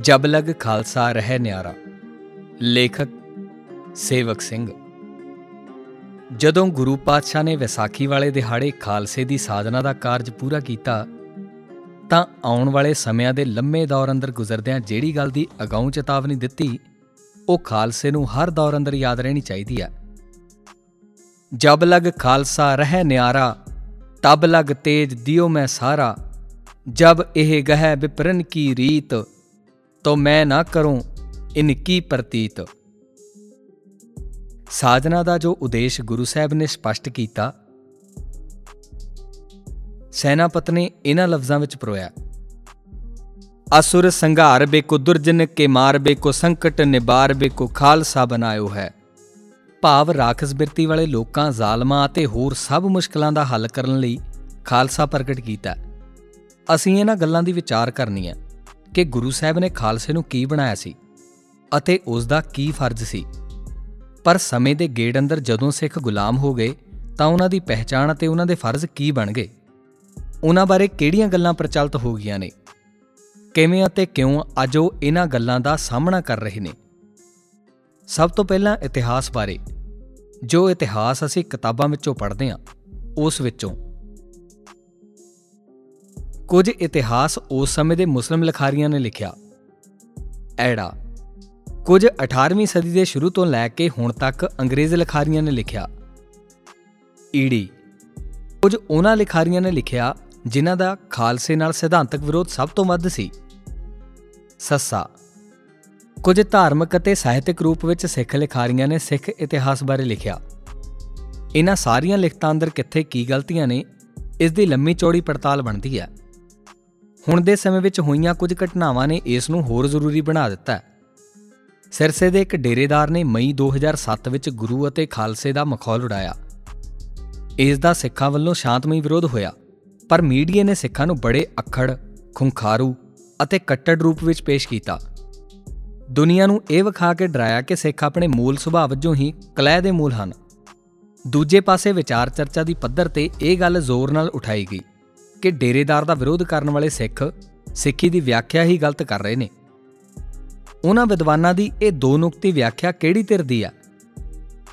ਜਬ ਲਗ ਖਾਲਸਾ ਰਹਿ ਨਿਆਰਾ। ਲੇਖਕ ਸੇਵਕ ਸਿੰਘ। ਜਦੋਂ ਗੁਰੂ ਪਾਤਸ਼ਾਹ ਨੇ ਵਿਸਾਖੀ ਵਾਲੇ ਦਿਹਾੜੇ ਖਾਲਸੇ ਦੀ ਸਾਧਨਾ ਦਾ ਕਾਰਜ ਪੂਰਾ ਕੀਤਾ, ਤਾਂ ਆਉਣ ਵਾਲੇ ਸਮਿਆਂ ਦੇ ਲੰਮੇ ਦੌਰ ਅੰਦਰ ਗੁਜ਼ਰਦਿਆਂ ਜਿਹੜੀ ਗੱਲ ਦੀ ਅਗਾਊਂ ਚੇਤਾਵਨੀ ਦਿੱਤੀ, ਉਹ ਖਾਲਸੇ ਨੂੰ ਹਰ ਦੌਰ ਅੰਦਰ ਯਾਦ ਰਹਿਣੀ ਚਾਹੀਦੀ ਹੈ। ਜਬ ਲਗ ਖਾਲਸਾ ਰਹਿ ਨਿਆਰਾ, ਤਬ ਲਗ ਤੇਜ ਦਿਓ ਮੈਂ ਸਾਰਾ, ਜਬ ਇਹ ਗਹਿ ਵਿਪਰਨ ਕੀ ਰੀਤ ਤੋ ਮੈਂ ਨਾ ਕਰੂੰ ਇਨਕੀ ਪ੍ਰਤੀਤ। ਸਾਧਨਾ ਦਾ ਜੋ ਉਦੇਸ਼ ਗੁਰੂ ਸਾਹਿਬ ਨੇ ਸਪਸ਼ਟ ਕੀਤਾ ਸੈਨਾਪਤ ਨੇ ਇਹਨਾਂ ਲਫ਼ਜ਼ਾਂ ਵਿੱਚ ਪਰੋਇਆ, ਅਸੁਰ ਸੰਘਾਰ ਬੇਕੋ ਦੁਰਜਨ ਕੇ ਮਾਰ ਬੇਕੋ ਸੰਕਟ ਨਿਬਾਰ ਬੇਕੋ ਖਾਲਸਾ ਬਣਾਇਓ ਹੈ। ਭਾਵ ਰਾਖਸ ਬਿਰਤੀ ਵਾਲੇ ਲੋਕਾਂ, ਜ਼ਾਲਮਾਂ ਅਤੇ ਹੋਰ ਸਭ ਮੁਸ਼ਕਲਾਂ ਦਾ ਹੱਲ ਕਰਨ ਲਈ ਖਾਲਸਾ ਪ੍ਰਗਟ ਕੀਤਾ। ਅਸੀਂ ਇਹਨਾਂ ਗੱਲਾਂ ਦੀ ਵਿਚਾਰ ਕਰਨੀ ਹੈ। ਕਿ ਗੁਰੂ ਸਾਹਿਬ ਨੇ ਖਾਲਸੇ ਨੂੰ ਕੀ ਬਣਾਇਆ ਸੀ ਅਤੇ ਉਸ ਦਾ ਕੀ ਫਰਜ਼ ਸੀ। ਪਰ ਸਮੇਂ ਦੇ ਗੇੜ ਅੰਦਰ ਜਦੋਂ ਸਿੱਖ ਗੁਲਾਮ ਹੋ ਗਏ, ਤਾਂ ਉਹਨਾਂ ਦੀ ਪਹਿਚਾਣ ਅਤੇ ਉਹਨਾਂ ਦੇ ਫਰਜ਼ ਕੀ ਬਣ ਗਏ? ਉਹਨਾਂ ਬਾਰੇ ਕਿਹੜੀਆਂ ਗੱਲਾਂ ਪ੍ਰਚਲਿਤ ਹੋ ਗਈਆਂ ਨੇ? ਕਿਵੇਂ ਅਤੇ ਕਿਉਂ ਅੱਜ ਉਹ ਇਹਨਾਂ ਗੱਲਾਂ ਦਾ ਸਾਹਮਣਾ ਕਰ ਰਹੇ ਨੇ? ਸਭ ਤੋਂ ਪਹਿਲਾਂ ਇਤਿਹਾਸ ਬਾਰੇ। ਜੋ ਇਤਿਹਾਸ ਅਸੀਂ ਕਿਤਾਬਾਂ ਵਿੱਚੋਂ ਪੜ੍ਹਦੇ ਹਾਂ, ਉਸ ਵਿੱਚੋਂ। ਕੁਝ ਇਤਿਹਾਸ ਉਸ ਸਮੇਂ ਦੇ ਮੁਸਲਮ ਲਿਖਾਰੀਆਂ ਨੇ ਲਿਖਿਆ। ਐੜਾ। ਕੁਝ 18ਵੀਂ ਸਦੀ ਦੇ ਸ਼ੁਰੂ ਤੋਂ ਲੈ ਕੇ ਹੁਣ ਤੱਕ ਅੰਗਰੇਜ਼ ਲਿਖਾਰੀਆਂ ਨੇ ਲਿਖਿਆ। ਈੜੀ। ਕੁਝ ਉਹਨਾਂ ਲਿਖਾਰੀਆਂ ਨੇ ਲਿਖਿਆ ਜਿਨ੍ਹਾਂ ਦਾ ਖਾਲਸੇ ਨਾਲ ਸਿਧਾਂਤਕ ਵਿਰੋਧ ਸਭ ਤੋਂ ਵੱਧ ਸੀ। ਸੱਸਾ। ਕੁਝ ਧਾਰਮਿਕ ਅਤੇ ਸਾਹਿਤਿਕ ਰੂਪ ਵਿੱਚ ਸਿੱਖ ਲਿਖਾਰੀਆਂ ਨੇ ਸਿੱਖ ਇਤਿਹਾਸ ਬਾਰੇ ਲਿਖਿਆ। ਇਹਨਾਂ ਸਾਰੀਆਂ ਲਿਖਤਾਂ ਅੰਦਰ ਕਿੱਥੇ ਕੀ ਗਲਤੀਆਂ ਨੇ, ਇਸ ਦੀ ਲੰਮੀ ਚੌੜੀ ਪੜਤਾਲ ਬਣਦੀ ਹੈ। ਹੁਣ ਦੇ ਸਮੇਂ ਵਿੱਚ ਹੋਈਆਂ ਕੁਝ ਘਟਨਾਵਾਂ ਨੇ ਇਸ ਨੂੰ ਹੋਰ ਜ਼ਰੂਰੀ ਬਣਾ ਦਿੱਤਾ ਹੈ। ਸਿਰਸੇ ਦੇ ਇੱਕ ਡੇਰੇਦਾਰ ਨੇ ਮਈ 2007 ਵਿੱਚ ਗੁਰੂ ਅਤੇ ਖਾਲਸੇ ਦਾ ਮਖੌਲ ਉਡਾਇਆ। ਇਸ ਦਾ ਸਿੱਖਾਂ ਵੱਲੋਂ ਸ਼ਾਂਤਮਈ ਵਿਰੋਧ ਹੋਇਆ, ਪਰ ਮੀਡੀਆ ਨੇ ਸਿੱਖਾਂ ਨੂੰ ਬੜੇ ਅਖੜ, ਖੁੰਖਾਰੂ ਅਤੇ ਕੱਟੜ ਰੂਪ ਵਿੱਚ ਪੇਸ਼ ਕੀਤਾ। ਦੁਨੀਆ ਨੂੰ ਇਹ ਵਿਖਾ ਕੇ ਡਰਾਇਆ ਕਿ ਸਿੱਖ ਆਪਣੇ ਮੂਲ ਸੁਭਾਅ ਵਜੋਂ ਹੀ ਕਲਹਿ ਦੇ ਮੂਲ ਹਨ। ਦੂਜੇ ਪਾਸੇ ਵਿਚਾਰ ਚਰਚਾ ਦੀ ਪੱਧਰ ਤੇ ਇਹ ਗੱਲ ਜ਼ੋਰ ਨਾਲ ਉਠਾਈ ਗਈ। ਕਿ ਡੇਰੇਦਾਰ ਦਾ ਵਿਰੋਧ ਕਰਨ ਵਾਲੇ ਸਿੱਖ ਸਿੱਖੀ ਦੀ ਵਿਆਖਿਆ ਹੀ ਗਲਤ ਕਰ ਰਹੇ ਨੇ। ਉਹਨਾਂ ਵਿਦਵਾਨਾਂ ਦੀ ਇਹ ਦੋ ਨੁਕਤੀ ਵਿਆਖਿਆ ਕਿਹੜੀ ਧਿਰ ਦੀ ਆ?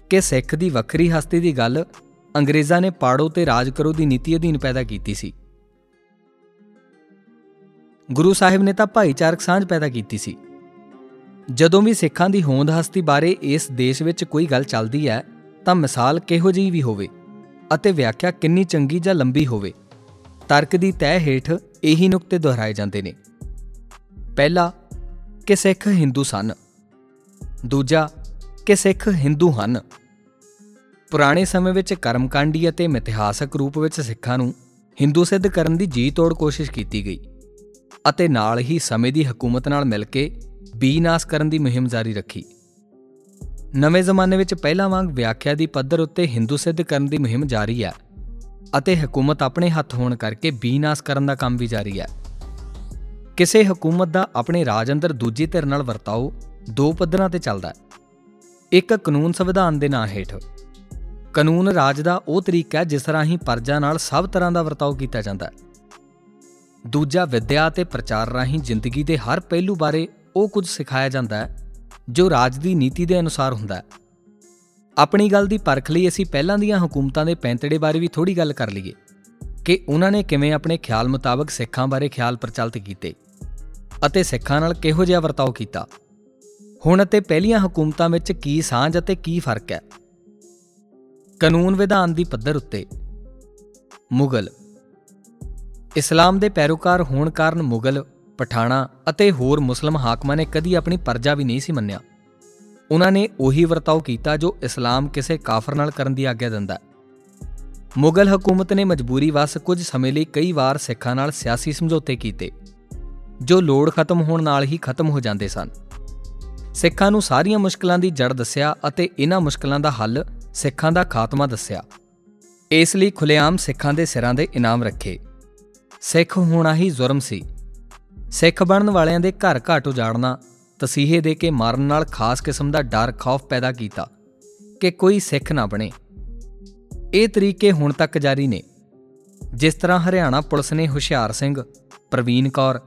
ਕਿ ਸਿੱਖ ਦੀ ਵੱਖਰੀ ਹਸਤੀ ਦੀ ਗੱਲ ਅੰਗਰੇਜ਼ਾਂ ਨੇ ਪਾੜੋ ਤੇ ਰਾਜ ਕਰੋ ਦੀ ਨੀਤੀ ਅਧੀਨ ਪੈਦਾ ਕੀਤੀ ਸੀ। ਗੁਰੂ ਸਾਹਿਬ ਨੇ ਤਾਂ ਭਾਈਚਾਰਕ ਸਾਂਝ ਪੈਦਾ ਕੀਤੀ ਸੀ। ਜਦੋਂ ਵੀ ਸਿੱਖਾਂ ਦੀ ਹੋਂਦ ਹਸਤੀ ਬਾਰੇ ਇਸ ਦੇਸ਼ ਵਿੱਚ ਕੋਈ ਗੱਲ ਚੱਲਦੀ ਹੈ, ਤਾਂ ਮਿਸਾਲ ਕਿਹੋ ਜਿਹੀ ਵੀ ਹੋਵੇ ਅਤੇ ਵਿਆਖਿਆ ਕਿੰਨੀ ਚੰਗੀ ਜਾਂ ਲੰਬੀ ਹੋਵੇ। ਤਰਕ ਦੀ ਤਹਿ ਹੇਠ ਇਹੀ ਨੁਕਤੇ ਦੁਹਰਾਏ ਜਾਂਦੇ ਨੇ। ਪਹਿਲਾ, ਕਿ ਸਿੱਖ ਹਿੰਦੂ ਸਨ। ਦੂਜਾ, ਕਿ ਸਿੱਖ ਹਿੰਦੂ ਹਨ। ਪੁਰਾਣੇ ਸਮੇਂ ਵਿੱਚ ਕਰਮਕਾਂਡੀ ਅਤੇ ਮਿਥਿਹਾਸਕ ਰੂਪ ਵਿੱਚ ਸਿੱਖਾਂ ਨੂੰ ਹਿੰਦੂ ਸਿੱਧ ਕਰਨ ਦੀ ਜੀ ਤੋੜ ਕੋਸ਼ਿਸ਼ ਕੀਤੀ ਗਈ ਅਤੇ ਨਾਲ ਹੀ ਸਮੇਂ ਦੀ ਹਕੂਮਤ ਨਾਲ ਮਿਲ ਕੇ ਬੀਨਾਸ ਕਰਨ ਦੀ ਮੁਹਿੰਮ ਜਾਰੀ ਰੱਖੀ। ਨਵੇਂ ਜ਼ਮਾਨੇ ਵਿੱਚ ਪਹਿਲਾਂ ਵਾਂਗ ਵਿਆਖਿਆ ਦੀ ਪੱਧਰ ਉੱਤੇ ਹਿੰਦੂ ਸਿੱਧ ਕਰਨ ਦੀ ਮੁਹਿੰਮ ਜਾਰੀ ਹੈ। ਅਤੇ ਹਕੂਮਤ ਆਪਣੇ ਹੱਥ ਹੋਣ ਕਰਕੇ ਬੀਨਾਸ ਕਰਨ ਦਾ ਕੰਮ ਵੀ ਜਾਰੀ ਹੈ। ਕਿਸੇ ਹਕੂਮਤ ਦਾ ਆਪਣੇ ਰਾਜ ਅੰਦਰ ਦੂਜੀ ਧਿਰ ਨਾਲ ਵਰਤਾਓ, ਦੋ ਪੱਧਰਾਂ ਤੇ ਚੱਲਦਾ ਹੈ। ਇੱਕ ਕਾਨੂੰਨ ਸੰਵਿਧਾਨ ਦੇ ਨਾਂ ਹੇਠ। ਕਾਨੂੰਨ ਰਾਜ ਦਾ ਉਹ ਤਰੀਕਾ ਹੈ ਜਿਸ ਰਾਹੀਂ ਪਰਜਾ ਨਾਲ ਸਭ ਤਰ੍ਹਾਂ ਦਾ ਵਰਤਾਓ ਕੀਤਾ ਜਾਂਦਾ ਹੈ। ਦੂਜਾ ਵਿਦਿਆ ਤੇ ਪ੍ਰਚਾਰ ਰਾਹੀਂ ਜ਼ਿੰਦਗੀ ਦੇ ਹਰ ਪਹਿਲੂ ਬਾਰੇ ਉਹ ਕੁਝ ਸਿਖਾਇਆ ਜਾਂਦਾ ਹੈ, ਜੋ ਰਾਜ ਦੀ ਨੀਤੀ ਦੇ ਅਨੁਸਾਰ ਹੁੰਦਾ ਹੈ। ਆਪਣੀ ਗੱਲ ਦੀ ਪਰਖ ਲਈ ਅਸੀਂ ਪਹਿਲਾਂ ਦੀਆਂ ਹਕੂਮਤਾਂ ਦੇ ਪੈਂਤੜੇ ਬਾਰੇ ਵੀ ਥੋੜੀ ਗੱਲ ਕਰ ਲਈਏ ਕਿ ਉਹਨਾਂ ਨੇ ਕਿਵੇਂ ਆਪਣੇ ਖਿਆਲ ਮੁਤਾਬਕ ਸਿੱਖਾਂ ਬਾਰੇ ਖਿਆਲ ਪ੍ਰਚਲਿਤ ਕੀਤੇ ਅਤੇ ਸਿੱਖਾਂ ਨਾਲ ਕਿਹੋ ਜਿਹਾ ਵਰਤਾਓ ਕੀਤਾ। ਹੁਣ ਅਤੇ ਪਹਿਲੀਆਂ ਹਕੂਮਤਾਂ ਵਿੱਚ ਕੀ ਸਾਂਝ ਅਤੇ ਕੀ ਫ਼ਰਕ ਹੈ? ਕਾਨੂੰਨ ਵਿਧਾਨ ਦੀ ਪੱਧਰ ਉੱਤੇ ਮੁਗਲ ਇਸਲਾਮ ਦੇ ਪੈਰੋਕਾਰ ਹੋਣ ਕਾਰਨ ਮੁਗਲ, ਪਠਾਣਾ ਅਤੇ ਹੋਰ ਮੁਸਲਮ ਹਾਕਮਾਂ ਨੇ ਕਦੀ ਆਪਣੀ ਪਰਜਾ ਵੀ ਨਹੀਂ ਸੀ ਮੰਨਿਆ। ਉਹਨਾਂ ਨੇ ਉਹੀ ਵਰਤਾਓ ਕੀਤਾ ਜੋ ਇਸਲਾਮ ਕਿਸੇ ਕਾਫਰ ਨਾਲ ਕਰਨ ਦੀ ਆਗਿਆ ਦਿੰਦਾ ਮੁਗਲ ਹਕੂਮਤ ਨੇ ਮਜਬੂਰੀ ਵਸ ਕੁਝ ਸਮੇਂ ਲਈ ਕਈ ਵਾਰ ਸਿੱਖਾਂ ਨਾਲ ਸਿਆਸੀ ਸਮਝੌਤੇ ਕੀਤੇ, ਜੋ ਲੋੜ ਖਤਮ ਹੋਣ ਨਾਲ ਹੀ ਖਤਮ ਹੋ ਜਾਂਦੇ ਸਨ। ਸਿੱਖਾਂ ਨੂੰ ਸਾਰੀਆਂ ਮੁਸ਼ਕਲਾਂ ਦੀ ਜੜ ਦੱਸਿਆ ਅਤੇ ਇਹਨਾਂ ਮੁਸ਼ਕਲਾਂ ਦਾ ਹੱਲ ਸਿੱਖਾਂ ਦਾ ਖਾਤਮਾ ਦੱਸਿਆ। ਇਸ ਲਈ ਖੁੱਲੇਆਮ ਸਿੱਖਾਂ ਦੇ ਸਿਰਾਂ ਦੇ ਇਨਾਮ ਰੱਖੇ। ਸਿੱਖ ਹੋਣਾ ਹੀ ਜ਼ੁਰਮ ਸੀ। ਸਿੱਖ ਬਣਨ ਵਾਲਿਆਂ ਦੇ ਘਰ ਘਾਟ ਉਜਾੜਨਾ ਤਸੀਹੇ ਦੇ ਕੇ ਮਾਰਨ ਨਾਲ ਖਾਸ ਕਿਸਮ ਦਾ ਡਰ ਖੌਫ ਪੈਦਾ ਕੀਤਾ ਕਿ ਕੋਈ ਸਿੱਖ ਨਾ ਬਣੇ। ਇਹ ਤਰੀਕੇ ਹੁਣ ਤੱਕ ਜਾਰੀ ਨੇ। ਜਿਸ ਤਰ੍ਹਾਂ ਹਰਿਆਣਾ ਪੁਲਿਸ ਨੇ ਹੁਸ਼ਿਆਰ ਸਿੰਘ, ਪ੍ਰਵੀਨ ਕੌਰ,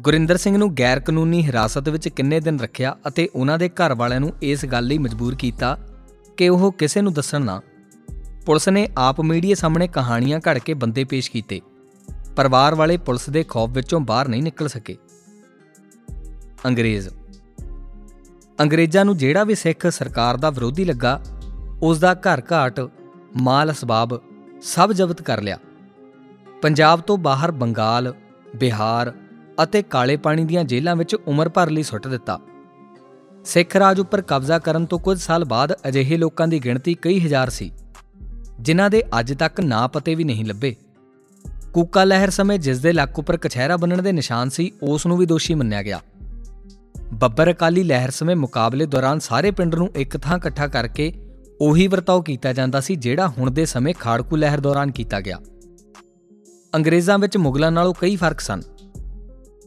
ਗੁਰਿੰਦਰ ਸਿੰਘ ਨੂੰ ਗੈਰ ਕਾਨੂੰਨੀ ਹਿਰਾਸਤ ਵਿੱਚ ਕਿੰਨੇ ਦਿਨ ਰੱਖਿਆ ਅਤੇ ਉਹਨਾਂ ਦੇ ਘਰ ਵਾਲਿਆਂ ਨੂੰ ਇਸ ਗੱਲ ਲਈ ਮਜਬੂਰ ਕੀਤਾ ਕਿ ਉਹ ਕਿਸੇ ਨੂੰ ਦੱਸਣ ਨਾ। ਪੁਲਿਸ ਨੇ ਆਪ ਮੀਡੀਆ ਸਾਹਮਣੇ ਕਹਾਣੀਆਂ ਘੜ ਕੇ ਬੰਦੇ ਪੇਸ਼ ਕੀਤੇ। ਪਰਿਵਾਰ ਵਾਲੇ ਪੁਲਿਸ ਦੇ ਖੌਫ ਵਿੱਚੋਂ ਬਾਹਰ ਨਹੀਂ ਨਿਕਲ ਸਕੇ। ਅੰਗਰੇਜ਼ ਅੰਗਰੇਜ਼ਾਂ ਨੂੰ ਜਿਹੜਾ ਵੀ ਸਿੱਖ ਸਰਕਾਰ ਦਾ ਵਿਰੋਧੀ ਲੱਗਾ ਉਸ ਦਾ ਘਰ ਘਾਟ ਮਾਲ ਅਸਬਾਬ ਸਭ ਜ਼ਬਤ ਕਰ ਲਿਆ। ਪੰਜਾਬ ਤੋਂ ਬਾਹਰ ਬੰਗਾਲ, ਬਿਹਾਰ ਅਤੇ ਕਾਲੇ ਪਾਣੀ ਦੀਆਂ ਜੇਲ੍ਹਾਂ ਵਿੱਚ ਉਮਰ ਭਰ ਲਈ ਸੁੱਟ ਦਿੱਤਾ। ਸਿੱਖ ਰਾਜ ਉੱਪਰ ਕਬਜ਼ਾ ਕਰਨ ਤੋਂ ਕੁਝ ਸਾਲ ਬਾਅਦ ਅਜਿਹੇ ਲੋਕਾਂ ਦੀ ਗਿਣਤੀ ਕਈ ਹਜ਼ਾਰ ਸੀ, ਜਿਨ੍ਹਾਂ ਦੇ ਅੱਜ ਤੱਕ ਨਾਂ ਪਤੇ ਵੀ ਨਹੀਂ ਲੱਭੇ। ਕੂਕਾ ਲਹਿਰ ਸਮੇਂ ਜਿਸ ਦੇ ਲੱਕ ਉੱਪਰ ਕਛਹਿਰਾ ਬੰਨਣ ਦੇ ਨਿਸ਼ਾਨ ਸੀ, ਉਸ ਨੂੰ ਵੀ ਦੋਸ਼ੀ ਮੰਨਿਆ ਗਿਆ। ਬੱਬਰ ਅਕਾਲੀ ਲਹਿਰ ਸਮੇਂ ਮੁਕਾਬਲੇ ਦੌਰਾਨ ਸਾਰੇ ਪਿੰਡ ਨੂੰ ਇੱਕ ਥਾਂ ਇਕੱਠਾ ਕਰਕੇ ਉਹੀ ਵਰਤਾਓ ਕੀਤਾ ਜਾਂਦਾ ਸੀ, ਜਿਹੜਾ ਹੁਣ ਦੇ ਸਮੇਂ ਖਾੜਕੂ ਲਹਿਰ ਦੌਰਾਨ ਕੀਤਾ ਗਿਆ। ਅੰਗਰੇਜ਼ਾਂ ਵਿੱਚ ਮੁਗਲਾਂ ਨਾਲੋਂ ਕਈ ਫ਼ਰਕ ਸਨ।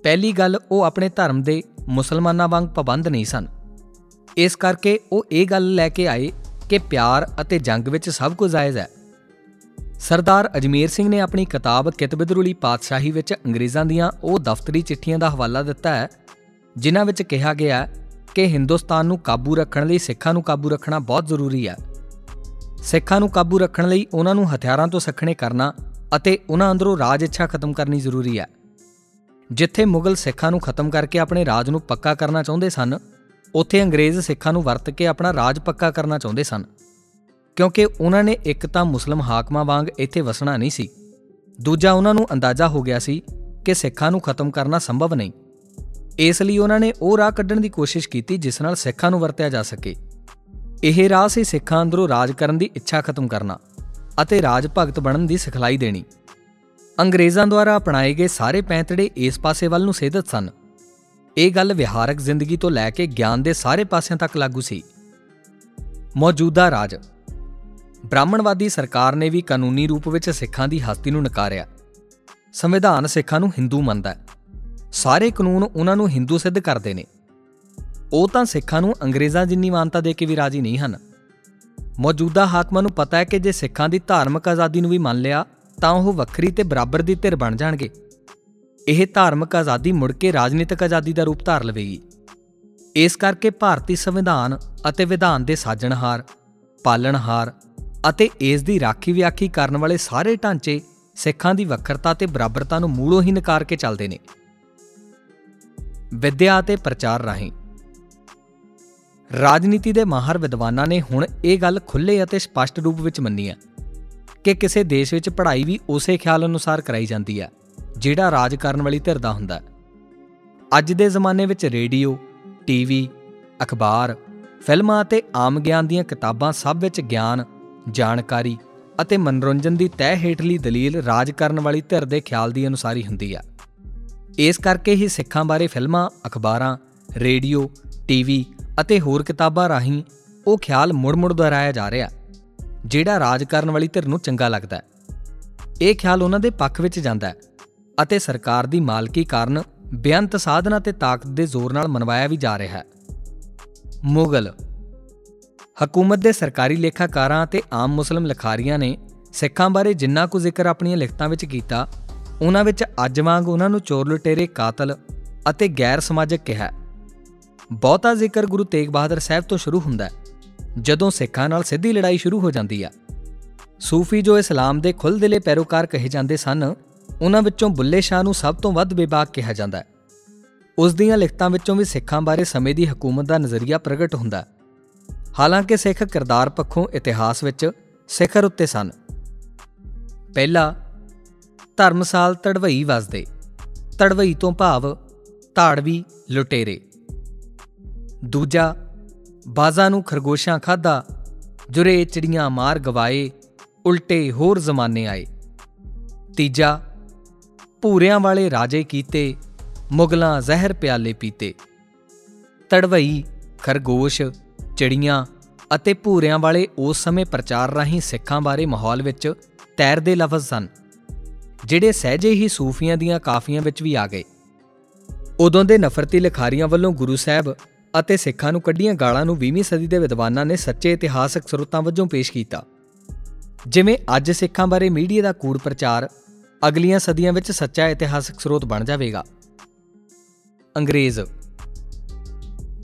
ਪਹਿਲੀ ਗੱਲ, ਉਹ ਆਪਣੇ ਧਰਮ ਦੇ ਮੁਸਲਮਾਨਾਂ ਵਾਂਗ ਪਾਬੰਦ ਨਹੀਂ ਸਨ। ਇਸ ਕਰਕੇ ਉਹ ਇਹ ਗੱਲ ਲੈ ਕੇ ਆਏ ਕਿ ਪਿਆਰ ਅਤੇ ਜੰਗ ਵਿੱਚ ਸਭ ਕੁਝ ਜਾਇਜ਼ ਹੈ। ਸਰਦਾਰ ਅਜਮੇਰ ਸਿੰਘ ਨੇ ਆਪਣੀ ਕਿਤਾਬ ਕਿਤਬਦਰੁਲੀ ਪਾਤਸ਼ਾਹੀ ਵਿੱਚ ਅੰਗਰੇਜ਼ਾਂ ਦੀਆਂ ਉਹ ਦਫ਼ਤਰੀ ਚਿੱਠੀਆਂ ਦਾ ਹਵਾਲਾ ਦਿੱਤਾ ਹੈ ਜਿਨ੍ਹਾਂ ਵਿੱਚ ਕਿਹਾ ਗਿਆ ਕਿ ਹਿੰਦੁਸਤਾਨ ਨੂੰ ਕਾਬੂ ਰੱਖਣ ਲਈ ਸਿੱਖਾਂ ਨੂੰ ਕਾਬੂ ਰੱਖਣਾ ਬਹੁਤ ਜ਼ਰੂਰੀ ਹੈ ਸਿੱਖਾਂ ਨੂੰ ਕਾਬੂ ਰੱਖਣ ਲਈ ਉਹਨਾਂ ਨੂੰ ਹਥਿਆਰਾਂ ਤੋਂ ਸਖਣੇ ਕਰਨਾ ਅਤੇ ਉਹਨਾਂ ਅੰਦਰੋਂ ਰਾਜ ਇੱਛਾ ਖਤਮ ਕਰਨੀ ਜ਼ਰੂਰੀ ਹੈ ਜਿੱਥੇ ਮੁਗਲ ਸਿੱਖਾਂ ਨੂੰ ਖਤਮ ਕਰਕੇ ਆਪਣੇ ਰਾਜ ਨੂੰ ਪੱਕਾ ਕਰਨਾ ਚਾਹੁੰਦੇ ਸਨ, ਉੱਥੇ ਅੰਗਰੇਜ਼ ਸਿੱਖਾਂ ਨੂੰ ਵਰਤ ਕੇ ਆਪਣਾ ਰਾਜ ਪੱਕਾ ਕਰਨਾ ਚਾਹੁੰਦੇ ਸਨ। ਕਿਉਂਕਿ ਉਹਨਾਂ ਨੇ ਇੱਕ ਤਾਂ ਮੁਸਲਮ ਹਾਕਮਾਂ ਵਾਂਗ ਇੱਥੇ ਵਸਣਾ ਨਹੀਂ ਸੀ। ਦੂਜਾ ਉਹਨਾਂ ਨੂੰ ਅੰਦਾਜ਼ਾ ਹੋ ਗਿਆ ਸੀ ਕਿ ਸਿੱਖਾਂ ਨੂੰ ਖਤਮ ਕਰਨਾ ਸੰਭਵ ਨਹੀਂ। ਇਸ ਲਈ ਉਹਨਾਂ ਨੇ ਉਹ ਰਾਹ ਕੱਢਣ ਦੀ ਕੋਸ਼ਿਸ਼ ਕੀਤੀ ਜਿਸ ਨਾਲ ਸਿੱਖਾਂ ਨੂੰ ਵਰਤਿਆ ਜਾ ਸਕੇ। ਇਹ ਰਾਹ ਸੀ ਸਿੱਖਾਂ ਅੰਦਰੋਂ ਰਾਜ ਕਰਨ ਦੀ ਇੱਛਾ ਖਤਮ ਕਰਨਾ ਅਤੇ ਰਾਜ ਭਗਤ ਬਣਨ ਦੀ ਸਿਖਲਾਈ ਦੇਣੀ। ਅੰਗਰੇਜ਼ਾਂ ਦੁਆਰਾ ਅਪਣਾਏ ਗਏ ਸਾਰੇ ਪੈਂਤੜੇ ਇਸ ਪਾਸੇ ਵੱਲ ਨੂੰ ਸੇਧਤ ਸਨ। ਇਹ ਗੱਲ ਵਿਹਾਰਕ ਜ਼ਿੰਦਗੀ ਤੋਂ ਲੈ ਕੇ ਗਿਆਨ ਦੇ ਸਾਰੇ ਪਾਸਿਆਂ ਤੱਕ ਲਾਗੂ ਸੀ। ਮੌਜੂਦਾ ਰਾਜ। ਬ੍ਰਾਹਮਣਵਾਦੀ ਸਰਕਾਰ ਨੇ ਵੀ ਕਾਨੂੰਨੀ ਰੂਪ ਵਿੱਚ ਸਿੱਖਾਂ ਦੀ ਹਸਤੀ ਨੂੰ ਨਕਾਰਿਆ। ਸੰਵਿਧਾਨ ਸਿੱਖਾਂ ਨੂੰ ਹਿੰਦੂ ਮੰਨਦਾ ਹੈ। ਸਾਰੇ ਕਾਨੂੰਨ ਉਹਨਾਂ ਨੂੰ ਹਿੰਦੂ ਸਿੱਧ ਕਰਦੇ ਨੇ। ਉਹ ਤਾਂ ਸਿੱਖਾਂ ਨੂੰ ਅੰਗਰੇਜ਼ਾਂ ਜਿੰਨੀ ਮਾਨਤਾ ਦੇ ਕੇ ਵੀ ਰਾਜੀ ਨਹੀਂ ਹਨ। ਮੌਜੂਦਾ ਹਾਕਮਾਂ ਨੂੰ ਪਤਾ ਹੈ ਕਿ ਜੇ ਸਿੱਖਾਂ ਦੀ ਧਾਰਮਿਕ ਆਜ਼ਾਦੀ ਨੂੰ ਵੀ ਮੰਨ ਲਿਆ, ਤਾਂ ਉਹ ਵੱਖਰੀ ਤੇ ਬਰਾਬਰ ਦੀ ਧਿਰ ਬਣ ਜਾਣਗੇ। ਇਹ ਧਾਰਮਿਕ ਆਜ਼ਾਦੀ ਮੁੜ ਕੇ ਰਾਜਨੀਤਿਕ ਆਜ਼ਾਦੀ ਦਾ ਰੂਪ ਧਾਰ ਲਵੇਗੀ। ਇਸ ਕਰਕੇ ਭਾਰਤੀ ਸੰਵਿਧਾਨ ਅਤੇ ਵਿਧਾਨ ਦੇ ਸਾਜਣਹਾਰ, ਪਾਲਣਹਾਰ ਅਤੇ ਇਸ ਦੀ ਰਾਖੀ ਵਿਆਖੀ ਕਰਨ ਵਾਲੇ ਸਾਰੇ ਢਾਂਚੇ ਸਿੱਖਾਂ ਦੀ ਵੱਖਰਤਾ ਤੇ ਬਰਾਬਰਤਾ ਨੂੰ ਮੂਲੋਂ ਹੀ ਨਕਾਰ ਕੇ ਚੱਲਦੇ ਨੇ। ਵਿਦਿਆ ਅਤੇ ਪ੍ਰਚਾਰ ਰਾਹੀਂ। ਰਾਜਨੀਤੀ ਦੇ ਮਾਹਰ ਵਿਦਵਾਨਾਂ ਨੇ ਹੁਣ ਇਹ ਗੱਲ ਖੁੱਲੇ ਅਤੇ ਸਪਸ਼ਟ ਰੂਪ ਵਿੱਚ ਮੰਨੀ ਹੈ ਕਿ ਕਿਸੇ ਦੇਸ਼ ਵਿੱਚ ਪੜ੍ਹਾਈ ਵੀ ਉਸੇ ਖਿਆਲ ਅਨੁਸਾਰ ਕਰਾਈ ਜਾਂਦੀ ਹੈ, ਜਿਹੜਾ ਰਾਜ ਕਰਨ ਵਾਲੀ ਧਿਰ ਦਾ ਹੁੰਦਾ ਹੈ। ਅੱਜ ਦੇ ਜ਼ਮਾਨੇ ਵਿੱਚ ਰੇਡੀਓ, ਟੀਵੀ, ਅਖਬਾਰ, ਫਿਲਮਾਂ ਅਤੇ ਆਮ ਗਿਆਨ ਦੀਆਂ ਕਿਤਾਬਾਂ ਸਭ ਵਿੱਚ ਗਿਆਨ, ਜਾਣਕਾਰੀ ਅਤੇ ਮਨੋਰੰਜਨ ਦੀ ਤਹਿ ਹੇਠਲੀ ਦਲੀਲ ਰਾਜ ਕਰਨ ਵਾਲੀ ਧਿਰ ਦੇ ਖਿਆਲ ਦੀ ਅਨੁਸਾਰੀ ਹੁੰਦੀ ਹੈ। ਇਸ ਕਰਕੇ ਹੀ ਸਿੱਖਾਂ ਬਾਰੇ ਫਿਲਮਾਂ, ਅਖਬਾਰਾਂ, ਰੇਡੀਓ, ਟੀਵੀ ਅਤੇ ਹੋਰ ਕਿਤਾਬਾਂ ਰਾਹੀਂ ਉਹ ਖਿਆਲ ਮੁੜ-ਮੁੜ ਦੁਹਰਾਇਆ ਜਾ ਰਿਹਾ, ਜਿਹੜਾ ਰਾਜ ਕਰਨ ਵਾਲੀ ਧਿਰ ਨੂੰ ਚੰਗਾ ਲੱਗਦਾ ਹੈ। ਇਹ ਖਿਆਲ ਉਹਨਾਂ ਦੇ ਪੱਖ ਵਿੱਚ ਜਾਂਦਾ ਹੈ ਅਤੇ ਸਰਕਾਰ ਦੀ ਮਾਲਕੀ ਕਾਰਨ ਬੇਅੰਤ ਸਾਧਨਾ ਤੇ ਤਾਕਤ ਦੇ ਜ਼ੋਰ ਨਾਲ ਮਨਵਾਇਆ ਵੀ ਜਾ ਰਿਹਾ ਹੈ। ਮੁਗਲ ਹਕੂਮਤ ਦੇ ਸਰਕਾਰੀ ਲੇਖਾਕਾਰਾਂ ਅਤੇ ਆਮ ਮੁਸਲਮ ਲਖਾਰੀਆਂ ਨੇ ਸਿੱਖਾਂ ਬਾਰੇ ਜਿੰਨਾ ਕੁ ਜ਼ਿਕਰ ਆਪਣੀਆਂ ਲਿਖਤਾਂ ਵਿੱਚ ਕੀਤਾ ਉਹਨਾਂ ਵਿੱਚ ਅੱਜ ਵਾਂਗ ਉਹਨਾਂ ਨੂੰ ਚੋਰ ਲੁਟੇਰੇ, ਕਾਤਲ ਅਤੇ ਗੈਰ ਸਮਾਜਿਕ ਕਿਹਾ ਬਹੁਤਾ ਜ਼ਿਕਰ ਗੁਰੂ ਤੇਗ ਬਹਾਦਰ ਸਾਹਿਬ ਤੋਂ ਸ਼ੁਰੂ ਹੁੰਦਾ ਹੈ, ਜਦੋਂ ਸਿੱਖਾਂ ਨਾਲ ਸਿੱਧੀ ਲੜਾਈ ਸ਼ੁਰੂ ਹੋ ਜਾਂਦੀ ਆ। ਸੂਫੀ ਜੋ ਇਸਲਾਮ ਦੇ ਖੁੱਲ੍ਹਦਿਲੇ ਪੈਰੋਕਾਰ ਕਹੇ ਜਾਂਦੇ ਸਨ, ਉਹਨਾਂ ਵਿੱਚੋਂ ਬੁੱਲੇ ਸ਼ਾਹ ਨੂੰ ਸਭ ਤੋਂ ਵੱਧ ਬੇਬਾਕ ਕਿਹਾ ਜਾਂਦਾ ਹੈ। ਉਸ ਦੀਆਂ ਲਿਖਤਾਂ ਵਿੱਚੋਂ ਵੀ ਸਿੱਖਾਂ ਬਾਰੇ ਸਮੇਂ ਦੀ ਹਕੂਮਤ ਦਾ ਨਜ਼ਰੀਆ ਪ੍ਰਗਟ ਹੁੰਦਾ ਹਾਲਾਂਕਿ ਸਿੱਖ ਕਿਰਦਾਰ ਪੱਖੋਂ ਇਤਿਹਾਸ ਵਿੱਚ ਸਿਖਰ ਉੱਤੇ ਸਨ। ਪਹਿਲਾ ਧਰਮਸਾਲ ਤੜਵਈ ਵਸਦੇ। ਤੜਵਈ ਤੋਂ ਭਾਵ ਧਾੜਵੀ, ਲੁਟੇਰੇ। ਦੂਜਾ, ਬਾਜ਼ਾਂ ਨੂੰ ਖਰਗੋਸ਼ਾਂ ਖਾਦਾ ਜੁਰੇ ਚਿੜੀਆਂ ਮਾਰ ਗਵਾਏ, ਉਲਟੇ ਹੋਰ ਜ਼ਮਾਨੇ ਆਏ। ਤੀਜਾ, ਭੂਰਿਆਂ ਵਾਲੇ ਰਾਜੇ ਕੀਤੇ, ਮੁਗਲਾਂ ਜ਼ਹਿਰ ਪਿਆਲੇ ਪੀਤੇ। ਤੜਵਈ, ਖਰਗੋਸ਼, ਚਿੜੀਆਂ ਅਤੇ ਭੂਰਿਆਂ ਵਾਲੇ ਉਸ ਸਮੇਂ ਪ੍ਰਚਾਰ ਰਾਹੀਂ ਸਿੱਖਾਂ ਬਾਰੇ ਮਾਹੌਲ ਵਿੱਚ ਤੈਰਦੇ ਲਫ਼ਜ਼ ਸਨ। ਜਿਹੜੇ ਸਹਿਜੇ ਹੀ ਸੂਫੀਆਂ ਦੀਆਂ ਕਾਫੀਆਂ ਵਿੱਚ ਵੀ ਆ ਗਏ। ਉਦੋਂ ਦੇ ਨਫ਼ਰਤੀ ਲਿਖਾਰੀਆਂ ਵੱਲੋਂ ਗੁਰੂ ਸਾਹਿਬ ਅਤੇ ਸਿੱਖਾਂ ਨੂੰ ਕੱਢੀਆਂ ਗਾਲਾਂ ਨੂੰ 20ਵੀਂ ਸਦੀ ਦੇ ਵਿਦਵਾਨਾਂ ਨੇ ਸੱਚੇ ਇਤਿਹਾਸਕ ਸਰੋਤਾਂ ਵਜੋਂ ਪੇਸ਼ ਕੀਤਾ। ਜਿਵੇਂ ਅੱਜ ਸਿੱਖਾਂ ਬਾਰੇ ਮੀਡੀਆ ਦਾ ਕੂੜ ਪ੍ਰਚਾਰ ਅਗਲੀਆਂ ਸਦੀਆਂ ਵਿੱਚ ਸੱਚਾ ਇਤਿਹਾਸਕ ਸਰੋਤ ਬਣ ਜਾਵੇਗਾ। ਅੰਗਰੇਜ਼।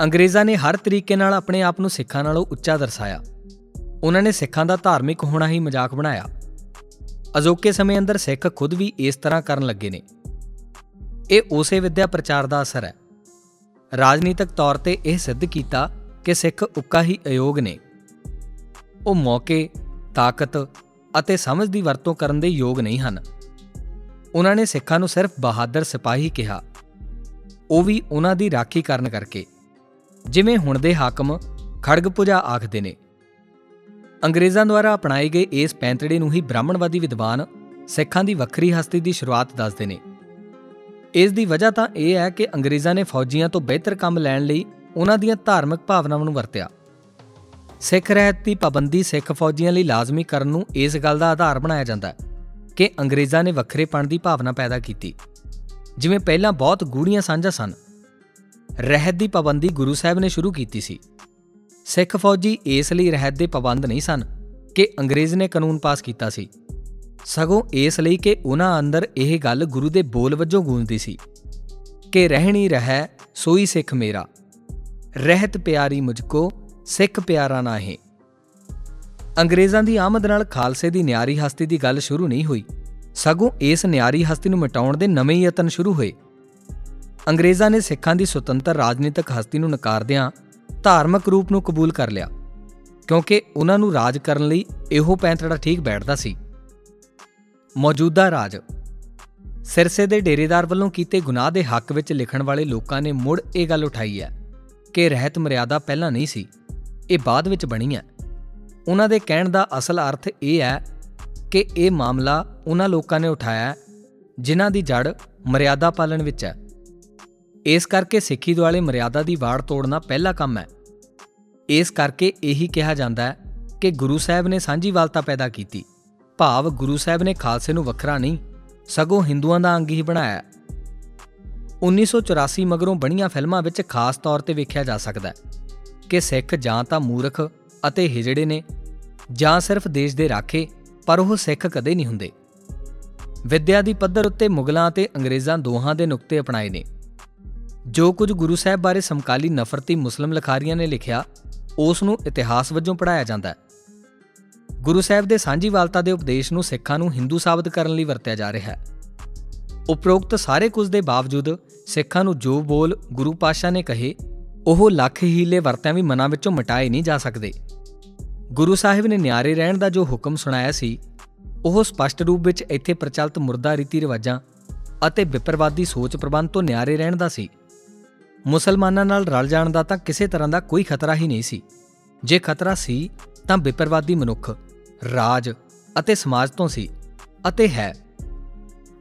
ਅੰਗਰੇਜ਼ਾਂ ਨੇ ਹਰ ਤਰੀਕੇ ਨਾਲ ਆਪਣੇ ਆਪ ਨੂੰ ਸਿੱਖਾਂ ਨਾਲੋਂ ਉੱਚਾ ਦਰਸਾਇਆ। ਉਹਨਾਂ ਨੇ ਸਿੱਖਾਂ ਦਾ ਧਾਰਮਿਕ ਹੋਣਾ ਹੀ ਮਜ਼ਾਕ ਬਣਾਇਆ। ਅਜੋਕੇ ਸਮੇਂ ਅੰਦਰ ਸਿੱਖ ਖੁਦ ਵੀ ਇਸ ਤਰ੍ਹਾਂ ਕਰਨ ਲੱਗੇ ਨੇ। ਇਹ ਉਸੇ ਵਿਦਿਆ ਪ੍ਰਚਾਰ ਦਾ ਅਸਰ ਹੈ। ਰਾਜਨੀਤਿਕ ਤੌਰ ਤੇ ਇਹ ਸਿੱਧ ਕੀਤਾ ਕਿ ਸਿੱਖ ਉੱਕਾ ਹੀ ਅਯੋਗ ਨੇ। ਉਹ ਮੌਕੇ, ਤਾਕਤ ਅਤੇ ਸਮਝ ਦੀ ਵਰਤੋਂ ਕਰਨ ਦੇ ਯੋਗ ਨਹੀਂ ਹਨ। ਉਹਨਾਂ ਨੇ ਸਿੱਖਾਂ ਨੂੰ ਸਿਰਫ ਬਹਾਦਰ ਸਿਪਾਹੀ ਕਿਹਾ। ਉਹ ਵੀ ਉਹਨਾਂ ਦੀ ਰਾਖੀ ਕਰਨ ਕਰਕੇ। ਜਿਵੇਂ ਹੁਣ ਦੇ ਹਾਕਮ ਖੜਗ ਪੂਜਾ ਆਖਦੇ ਨੇ ਅੰਗਰੇਜ਼ਾਂ ਦੁਆਰਾ ਅਪਣਾਏ ਗਏ ਇਸ ਪੈਂਤੜੇ ਨੂੰ ਹੀ ਬ੍ਰਾਹਮਣਵਾਦੀ ਵਿਦਵਾਨ ਸਿੱਖਾਂ ਦੀ ਵੱਖਰੀ ਹਸਤੀ ਦੀ ਸ਼ੁਰੂਆਤ ਦੱਸਦੇ ਨੇ। ਇਸ ਦੀ ਵਜ੍ਹਾ ਤਾਂ ਇਹ ਹੈ ਕਿ ਅੰਗਰੇਜ਼ਾਂ ਨੇ ਫੌਜੀਆਂ ਤੋਂ ਬਿਹਤਰ ਕੰਮ ਲੈਣ ਲਈ ਉਹਨਾਂ ਦੀਆਂ ਧਾਰਮਿਕ ਭਾਵਨਾਵਾਂ ਨੂੰ ਵਰਤਿਆ। ਸਿੱਖ ਰਹਿਤ ਦੀ ਪਾਬੰਦੀ ਸਿੱਖ ਫੌਜੀਆਂ ਲਈ ਲਾਜ਼ਮੀ ਕਰਨ ਨੂੰ ਇਸ ਗੱਲ ਦਾ ਆਧਾਰ ਬਣਾਇਆ ਜਾਂਦਾ ਹੈ ਕਿ ਅੰਗਰੇਜ਼ਾਂ ਨੇ ਵੱਖਰੇਪਣ ਦੀ ਭਾਵਨਾ ਪੈਦਾ ਕੀਤੀ। ਜਿਵੇਂ ਪਹਿਲਾਂ ਬਹੁਤ ਗੂੜੀਆਂ ਸਾਂਝਾਂ ਸਨ। ਰਹਿਤ ਦੀ ਪਾਬੰਦੀ ਗੁਰੂ ਸਾਹਿਬ ਨੇ ਸ਼ੁਰੂ ਕੀਤੀ ਸੀ। ਸਿੱਖ ਫੌਜੀ ਇਸ ਲਈ ਰਹਿਤ ਦੇ ਪਾਬੰਦ ਨਹੀਂ ਸਨ ਕਿ ਅੰਗਰੇਜ਼ ਨੇ ਕਾਨੂੰਨ ਪਾਸ ਕੀਤਾ ਸੀ। ਸਗੋਂ ਇਸ ਲਈ ਕਿ ਉਹਨਾਂ ਅੰਦਰ ਇਹ ਗੱਲ ਗੁਰੂ ਦੇ ਬੋਲ ਵਜੋਂ ਗੂੰਜਦੀ ਸੀ ਕਿ ਰਹਿਣੀ ਰਹਿ, ਸੋਈ ਸਿੱਖ ਮੇਰਾ। ਰਹਿਤ ਪਿਆਰੀ ਮੁਝਕੋ, ਸਿੱਖ ਪਿਆਰਾ ਨਾਹੀਂ ਅੰਗਰੇਜ਼ਾਂ ਦੀ ਆਮਦ ਨਾਲ ਖਾਲਸੇ ਦੀ ਨਿਆਰੀ ਹਸਤੀ ਦੀ ਗੱਲ ਸ਼ੁਰੂ ਨਹੀਂ ਹੋਈ। ਸਗੋਂ ਇਸ ਨਿਆਰੀ ਹਸਤੀ ਨੂੰ ਮਿਟਾਉਣ ਦੇ ਨਵੇਂ ਯਤਨ ਸ਼ੁਰੂ ਹੋਏ। ਅੰਗਰੇਜ਼ਾਂ ਨੇ ਸਿੱਖਾਂ ਦੀ ਸੁਤੰਤਰ ਰਾਜਨੀਤਿਕ ਹਸਤੀ ਨੂੰ ਨਕਾਰਦਿਆਂ ਧਾਰਮਿਕ ਰੂਪ ਨੂੰ ਕਬੂਲ ਕਰ ਲਿਆ, ਕਿਉਂਕਿ ਉਹਨਾਂ ਨੂੰ ਰਾਜ ਕਰਨ ਲਈ ਇਹੋ ਪੈਂਤੜਾ ਠੀਕ ਬੈਠਦਾ ਸੀ। ਮੌਜੂਦਾ ਰਾਜ ਸਿਰਸੇ ਦੇ ਡੇਰੇਦਾਰ ਵੱਲੋਂ ਕੀਤੇ ਗੁਨਾਹ ਦੇ ਹੱਕ ਵਿੱਚ ਲਿਖਣ ਵਾਲੇ ਲੋਕਾਂ ਨੇ ਮੁੜ ਇਹ ਗੱਲ ਉਠਾਈ ਹੈ ਕਿ ਰਹਿਤ ਮਰਿਆਦਾ ਪਹਿਲਾਂ ਨਹੀਂ ਸੀ, ਇਹ ਬਾਅਦ ਵਿੱਚ ਬਣੀ ਹੈ। ਉਹਨਾਂ ਦੇ ਕਹਿਣ ਦਾ ਅਸਲ ਅਰਥ ਇਹ ਹੈ ਕਿ ਇਹ ਮਾਮਲਾ ਉਹਨਾਂ ਲੋਕਾਂ ਨੇ ਉਠਾਇਆ ਜਿਨ੍ਹਾਂ ਦੀ ਜੜ ਮਰਿਆਦਾ ਪਾਲਣ ਵਿੱਚ ਹੈ। ਇਸ ਕਰਕੇ ਸਿੱਖੀ ਦੁਆਲੇ ਮਰਿਆਦਾ ਦੀ ਵਾੜ ਤੋੜਨਾ ਪਹਿਲਾ ਕੰਮ ਹੈ। ਇਸ ਕਰਕੇ ਇਹੀ ਕਿਹਾ ਜਾਂਦਾ ਹੈ ਕਿ ਗੁਰੂ ਸਾਹਿਬ ਨੇ ਸਾਂਝੀਵਾਲਤਾ ਪੈਦਾ ਕੀਤੀ। ਭਾਵ ਗੁਰੂ ਸਾਹਿਬ ਨੇ ਖਾਲਸੇ ਨੂੰ ਵੱਖਰਾ ਨਹੀਂ, ਸਗੋਂ ਹਿੰਦੂਆਂ ਦਾ ਅੰਗ ਹੀ ਬਣਾਇਆ। 1984 ਮਗਰੋਂ ਬਣੀਆਂ ਫਿਲਮਾਂ ਵਿੱਚ ਖਾਸ ਤੌਰ ਤੇ ਵੇਖਿਆ ਜਾ ਸਕਦਾ ਹੈ ਕਿ ਸਿੱਖ ਜਾਂ ਤਾਂ ਮੂਰਖ ਅਤੇ ਹਿਜੜੇ ਨੇ, ਜਾਂ ਸਿਰਫ ਦੇਸ਼ ਦੇ ਰਾਖੇ, ਪਰ ਉਹ ਸਿੱਖ ਕਦੇ ਨਹੀਂ ਹੁੰਦੇ। ਵਿਦਿਆ ਦੀ ਪੱਧਰ ਉੱਤੇ ਮੁਗਲਾਂ ਅਤੇ ਅੰਗਰੇਜ਼ਾਂ ਦੋਹਾਂ ਦੇ ਨੁਕਤੇ ਅਪਣਾਏ ਨੇ। ਜੋ ਕੁਝ ਗੁਰੂ ਸਾਹਿਬ ਬਾਰੇ ਸਮਕਾਲੀ ਨਫ਼ਰਤੀ ਮੁਸਲਮ ਲਖਾਰੀਆਂ ਨੇ ਲਿਖਿਆ, ਉਸ ਨੂੰ ਇਤਿਹਾਸ ਵਜੋਂ ਪੜਾਇਆ ਜਾਂਦਾ ਹੈ। ਗੁਰੂ ਸਾਹਿਬ ਦੇ ਸਾਂਝੀਵਾਲਤਾ ਦੇ ਉਪਦੇਸ਼ ਨੂੰ ਸਿੱਖਾਂ ਨੂੰ ਹਿੰਦੂ ਸਾਬਤ ਕਰਨ ਲਈ ਵਰਤਿਆ ਜਾ ਰਿਹਾ ਹੈ। ਉਪਰੋਕਤ ਸਾਰੇ ਕੁਝ ਦੇ ਬਾਵਜੂਦ ਸਿੱਖਾਂ ਨੂੰ ਜੋ ਬੋਲ ਗੁਰੂ ਪਾਸ਼ਾ ਨੇ ਕਹੇ, ਉਹ ਲੱਖ ਹੀਲੇ ਵਰਤਿਆਂ ਵੀ ਮਨਾਂ ਵਿੱਚੋਂ ਮਿਟਾਏ ਨਹੀਂ ਜਾ ਸਕਦੇ। ਗੁਰੂ ਸਾਹਿਬ ਨੇ ਨਿਆਰੇ ਰਹਿਣ ਦਾ ਜੋ ਹੁਕਮ ਸੁਣਾਇਆ ਸੀ, ਉਹ ਸਪਸ਼ਟ ਰੂਪ ਵਿੱਚ ਇੱਥੇ ਪ੍ਰਚਲਿਤ ਮੁਰਦਾ ਰੀਤੀ ਰਿਵਾਜਾਂ ਅਤੇ ਵਿਪਰਵਾਦੀ ਸੋਚ ਪ੍ਰਬੰਧ ਤੋਂ ਨਿਆਰੇ ਰਹਿਣ ਦਾ ਸੀ। ਮੁਸਲਮਾਨਾਂ ਨਾਲ ਰਲ ਜਾਣ ਦਾ ਤਾਂ ਕਿਸੇ ਤਰ੍ਹਾਂ ਦਾ ਕੋਈ ਖਤਰਾ ਹੀ ਨਹੀਂ ਸੀ। ਜੇ ਖਤਰਾ ਸੀ, ਤਾਂ ਵਿਪਰਵਾਦੀ ਮਨੁੱਖ, ਰਾਜ ਅਤੇ ਸਮਾਜ ਤੋਂ ਸੀ ਅਤੇ ਹੈ।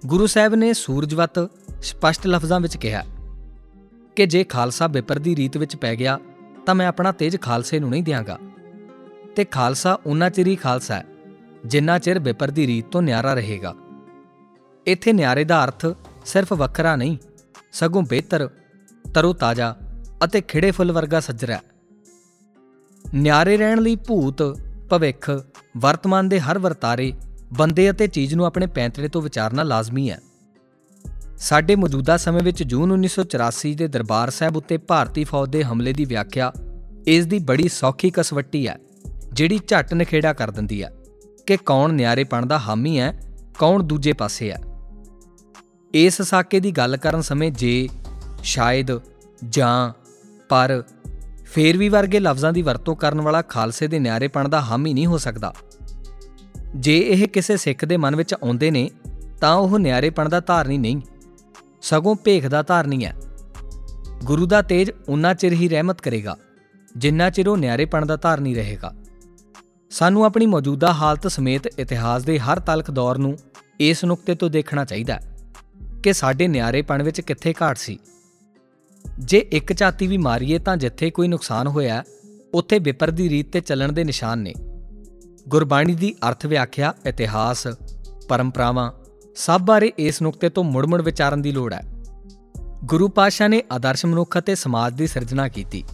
ਗੁਰੂ ਸਾਹਿਬ ਨੇ ਸੂਰਜਵਤ ਸਪਸ਼ਟ ਲਫ਼ਜ਼ਾਂ ਵਿੱਚ ਕਿਹਾ ਕਿ ਜੇ ਖਾਲਸਾ ਵਿਪਰ ਦੀ ਰੀਤ ਵਿੱਚ ਪੈ ਗਿਆ, ਤਾਂ ਮੈਂ ਆਪਣਾ ਤੇਜ ਖਾਲਸੇ ਨੂੰ ਨਹੀਂ ਦਿਆਂਗਾ। ਤੇ ਖਾਲਸਾ ਉਨਾ ਚਿਰ ਹੀ ਖਾਲਸਾ ਹੈ, ਜਿੰਨਾ ਚਿਰ ਵਿਪਰ ਦੀ ਰੀਤ ਤੋਂ ਨਿਆਰਾ ਰਹੇਗਾ। ਇੱਥੇ ਨਿਆਰੇ ਦਾ ਅਰਥ ਸਿਰਫ ਵੱਖਰਾ ਨਹੀਂ, ਸਗੋਂ ਬਿਹਤਰ ਤਰੋ ਤਾਜ਼ਾ ਅਤੇ ਖਿੜੇ ਫੁੱਲ ਵਰਗਾ ਸੱਜਰਾ ਨਿਆਰੇ ਰਹਿਣ ਲਈ ਭੂਤ, ਭਵਿੱਖ, ਵਰਤਮਾਨ ਦੇ ਹਰ ਵਰਤਾਰੇ, ਬੰਦੇ ਅਤੇ ਚੀਜ਼ ਨੂੰ ਆਪਣੇ ਪੈਂਤੜੇ ਤੋਂ ਵਿਚਾਰਨਾ ਲਾਜ਼ਮੀ ਹੈ। ਸਾਡੇ ਮੌਜੂਦਾ ਸਮੇਂ ਵਿੱਚ ਜੂਨ 1984 ਦੇ ਦਰਬਾਰ ਸਾਹਿਬ ਉੱਤੇ ਭਾਰਤੀ ਫੌਜ ਦੇ ਹਮਲੇ ਦੀ ਵਿਆਖਿਆ ਇਸ ਦੀ ਬੜੀ ਸੌਖੀ ਕਸਵੱਟੀ ਹੈ, ਜਿਹੜੀ ਝੱਟ ਨਖੇੜਾ ਕਰ ਦਿੰਦੀ ਹੈ ਕਿ ਕੌਣ ਨਿਆਰੇਪਣ ਦਾ ਹਾਮੀ ਹੈ, ਕੌਣ ਦੂਜੇ ਪਾਸੇ ਹੈ। ਇਸ ਸਾਕੇ ਦੀ ਗੱਲ ਕਰਨ ਸਮੇਂ ਜੇ ਸ਼ਾਇਦ, ਜਾਂ, ਪਰ ਫੇਰ ਵੀ ਵਰਗੇ ਲਫ਼ਜ਼ਾਂ ਦੀ ਵਰਤੋਂ ਕਰਨ ਵਾਲਾ ਖਾਲਸੇ ਦੇ ਨਿਆਰੇਪਣ ਦਾ ਹਾਮੀ ਨਹੀਂ ਹੋ ਸਕਦਾ। ਜੇ ਇਹ ਕਿਸੇ ਸਿੱਖ ਦੇ ਮਨ ਵਿੱਚ ਆਉਂਦੇ ਨੇ, ਤਾਂ ਉਹ ਨਿਆਰੇਪਣ ਦਾ ਧਾਰਨੀ ਨਹੀਂ। ਸਗੋਂ ਭੇਖ ਦਾ ਧਾਰਨੀ ਹੈ। ਗੁਰੂ ਦਾ ਤੇਜ ਉਨਾ ਚਿਰ ਹੀ ਰਹਿਮਤ ਕਰੇਗਾ, ਜਿੰਨਾ ਚਿਰ ਉਹ ਨਿਆਰੇਪਣ ਦਾ ਧਾਰਨੀ ਰਹੇਗਾ। ਸਾਨੂੰ ਆਪਣੀ ਮੌਜੂਦਾ ਹਾਲਤ ਸਮੇਤ ਇਤਿਹਾਸ ਦੇ ਹਰ ਤਲਖ ਦੌਰ ਨੂੰ ਇਸ ਨੁਕਤੇ ਤੋਂ ਦੇਖਣਾ ਚਾਹੀਦਾ ਹੈ ਕਿ ਸਾਡੇ ਨਿਆਰੇਪਣ ਵਿੱਚ ਕਿੱਥੇ ਘਾਟ ਸੀ। ਜੇ ਇੱਕ ਝਾਤੀ ਵੀ ਮਾਰੀਏ ਤਾਂ ਜਿੱਥੇ ਕੋਈ ਨੁਕਸਾਨ ਹੋਇਆ, ਉੱਥੇ ਵਿਪਰ ਦੀ ਰੀਤ ਤੇ ਚੱਲਣ ਦੇ ਨਿਸ਼ਾਨ ਨੇ। ਗੁਰਬਾਣੀ ਦੀ ਅਰਥ ਵਿਆਖਿਆ, ਇਤਿਹਾਸ, ਪਰੰਪਰਾਵਾਂ, ਸਭ ਬਾਰੇ ਇਸ ਨੁਕਤੇ ਤੋਂ ਮੁੜ-ਮੁੜ ਵਿਚਾਰਨ ਦੀ ਲੋੜ ਹੈ। ਗੁਰੂ ਪਾਸ਼ਾ ਨੇ ਆਦਰਸ਼ ਮਨੁੱਖ ਅਤੇ ਸਮਾਜ ਦੀ ਸਿਰਜਣਾ ਕੀਤੀ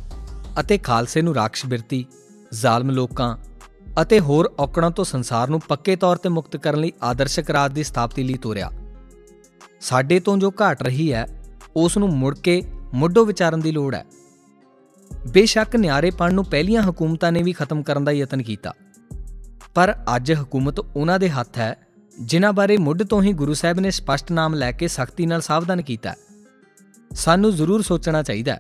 ਅਤੇ ਖਾਲਸੇ ਨੂੰ ਰਾਖਸ਼ ਬਿਰਤੀ, ਜ਼ਾਲਮ ਲੋਕਾਂ ਅਤੇ ਹੋਰ ਔਕੜਾਂ ਤੋਂ ਸੰਸਾਰ ਨੂੰ ਪੱਕੇ ਤੌਰ ਤੇ ਮੁਕਤ ਕਰਨ ਲਈ ਆਦਰਸ਼ਕ ਰਾਜ ਦੀ ਸਥਾਪਤੀ ਲਈ ਤੋਰਿਆ। ਸਾਡੇ ਤੋਂ ਜੋ ਘਾਟ ਰਹੀ ਹੈ, ਉਸ ਨੂੰ ਮੁੜ ਕੇ ਮੁੱਢੋਂ ਵਿਚਾਰਨ ਦੀ ਲੋੜ ਹੈ। ਬੇਸ਼ੱਕ ਨਿਆਰੇਪਣ ਨੂੰ ਪਹਿਲੀਆਂ ਹਕੂਮਤਾਂ ਨੇ ਵੀ ਖਤਮ ਕਰਨ ਦਾ ਯਤਨ ਕੀਤਾ। ਪਰ ਅੱਜ ਹਕੂਮਤ ਉਹਨਾਂ ਦੇ ਹੱਥ ਹੈ, ਜਿਨ੍ਹਾਂ ਬਾਰੇ ਮੁੱਢ ਤੋਂ ਹੀ ਗੁਰੂ ਸਾਹਿਬ ਨੇ ਸਪਸ਼ਟ ਨਾਮ ਲੈ ਕੇ ਸਖਤੀ ਨਾਲ ਸਾਵਧਾਨ ਕੀਤਾ ਸਾਨੂੰ ਜ਼ਰੂਰ ਸੋਚਣਾ ਚਾਹੀਦਾ ਹੈ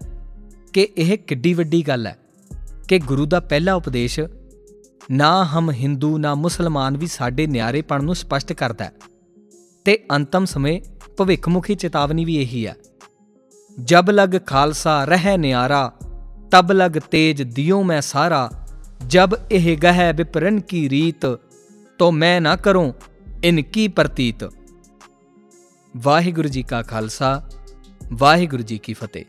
ਕਿ ਇਹ ਕਿੱਡੀ ਵੱਡੀ ਗੱਲ ਹੈ ਕਿ ਗੁਰੂ ਦਾ ਪਹਿਲਾ ਉਪਦੇਸ਼ ਨਾ ਹਮ ਹਿੰਦੂ, ਨਾ ਮੁਸਲਮਾਨ ਵੀ ਸਾਡੇ ਨਿਆਰੇਪਣ ਨੂੰ ਸਪਸ਼ਟ ਕਰਦਾ ਹੈ। ਤੇ ਅੰਤਮ ਸਮੇਂ ਭਵਿੱਖਮੁਖੀ ਚੇਤਾਵਨੀ ਵੀ ਇਹੀ ਹੈ। ਜਬ ਲਗ ਖਾਲਸਾ ਰਹਿ ਨਿਆਰਾ, ਤਬ ਲਗ ਤੇਜ ਦਿਓ ਮੈਂ ਸਾਰਾ। ਜਬ ਇਹ ਗਹਿ ਵਿਪਰਨ ਕੀ ਰੀਤ, ਤੋ ਮੈਂ ਨਾ ਕਰੂੰ ਇਨਕੀ ਪ੍ਰਤੀਤ। ਵਾਹਿਗੁਰੂ ਜੀ ਕਾ ਖਾਲਸਾ, ਵਾਹਿਗੁਰੂ ਜੀ ਕੀ ਫਤਿਹ।